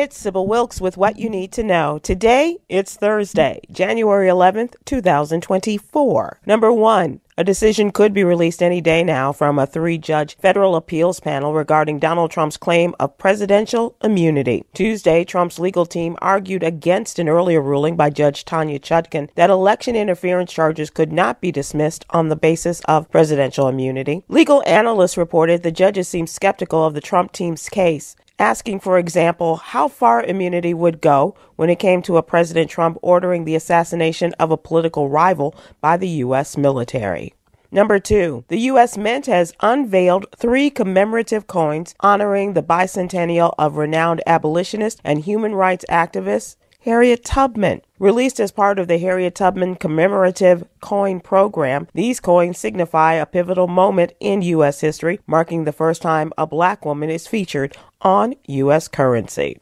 It's Sybil Wilkes with what you need to know. Today, it's Thursday, January 11th, 2024. Number one, a decision could be released any day now from a three judge federal appeals panel regarding Donald Trump's claim of presidential immunity. Tuesday, Trump's legal team argued against an earlier ruling by Judge Tanya Chutkan that election interference charges could not be dismissed on the basis of presidential immunity. Legal analysts reported the judges seemed skeptical of the Trump team's case asking, for example, how far immunity would go when it came to a President Trump ordering the assassination of a political rival by the U.S. military. Number two, the U.S. Mint has unveiled three commemorative coins honoring the bicentennial of renowned abolitionist and human rights activist Harriet Tubman. Released as part of the Harriet Tubman commemorative coin program, these coins signify a pivotal moment in U.S. history, marking the first time a black woman is featured on U.S. currency.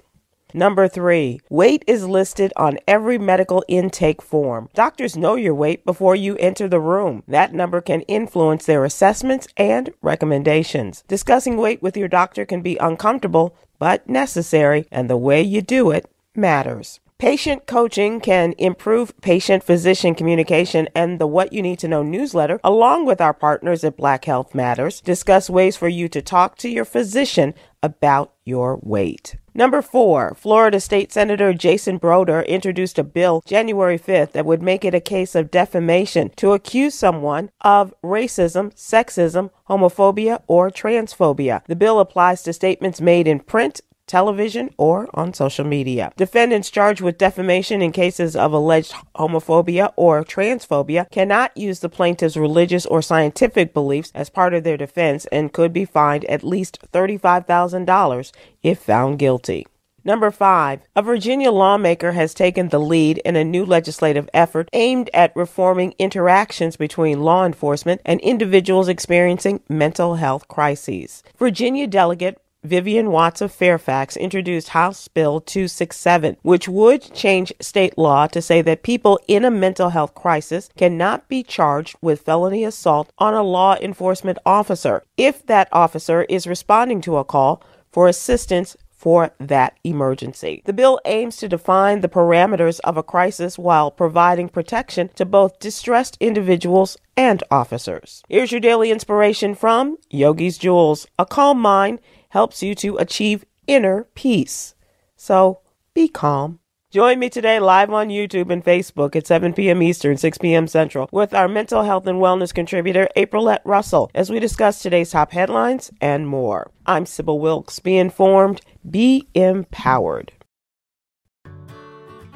Number three, weight is listed on every medical intake form. Doctors know your weight before you enter the room. That number can influence their assessments and recommendations. Discussing weight with your doctor can be uncomfortable, but necessary, and the way you do it matters. Patient coaching can improve patient physician communication and the What You Need to Know newsletter, along with our partners at Black Health Matters, discuss ways for you to talk to your physician about your weight. Number four, Florida State Senator Jason Brodeur introduced a bill January 5th that would make it a case of defamation to accuse someone of racism, sexism, homophobia, or transphobia. The bill applies to statements made in print, television, or on social media. Defendants charged with defamation in cases of alleged homophobia or transphobia cannot use the plaintiff's religious or scientific beliefs as part of their defense and could be fined at least $35,000 if found guilty. Number five, a Virginia lawmaker has taken the lead in a new legislative effort aimed at reforming interactions between law enforcement and individuals experiencing mental health crises. Virginia delegate Vivian Watts of Fairfax introduced House Bill 267, which would change state law to say that people in a mental health crisis cannot be charged with felony assault on a law enforcement officer if that officer is responding to a call for assistance for that emergency. The bill aims to define the parameters of a crisis while providing protection to both distressed individuals and officers. Here's your daily inspiration from Yogi's Jewels. A calm mind helps you to achieve inner peace. So be calm. Join me today live on YouTube and Facebook at 7 p.m. Eastern, 6 p.m. Central with our mental health and wellness contributor, Aprilette Russell, as we discuss today's top headlines and more. I'm Sybil Wilkes. Be informed, be empowered.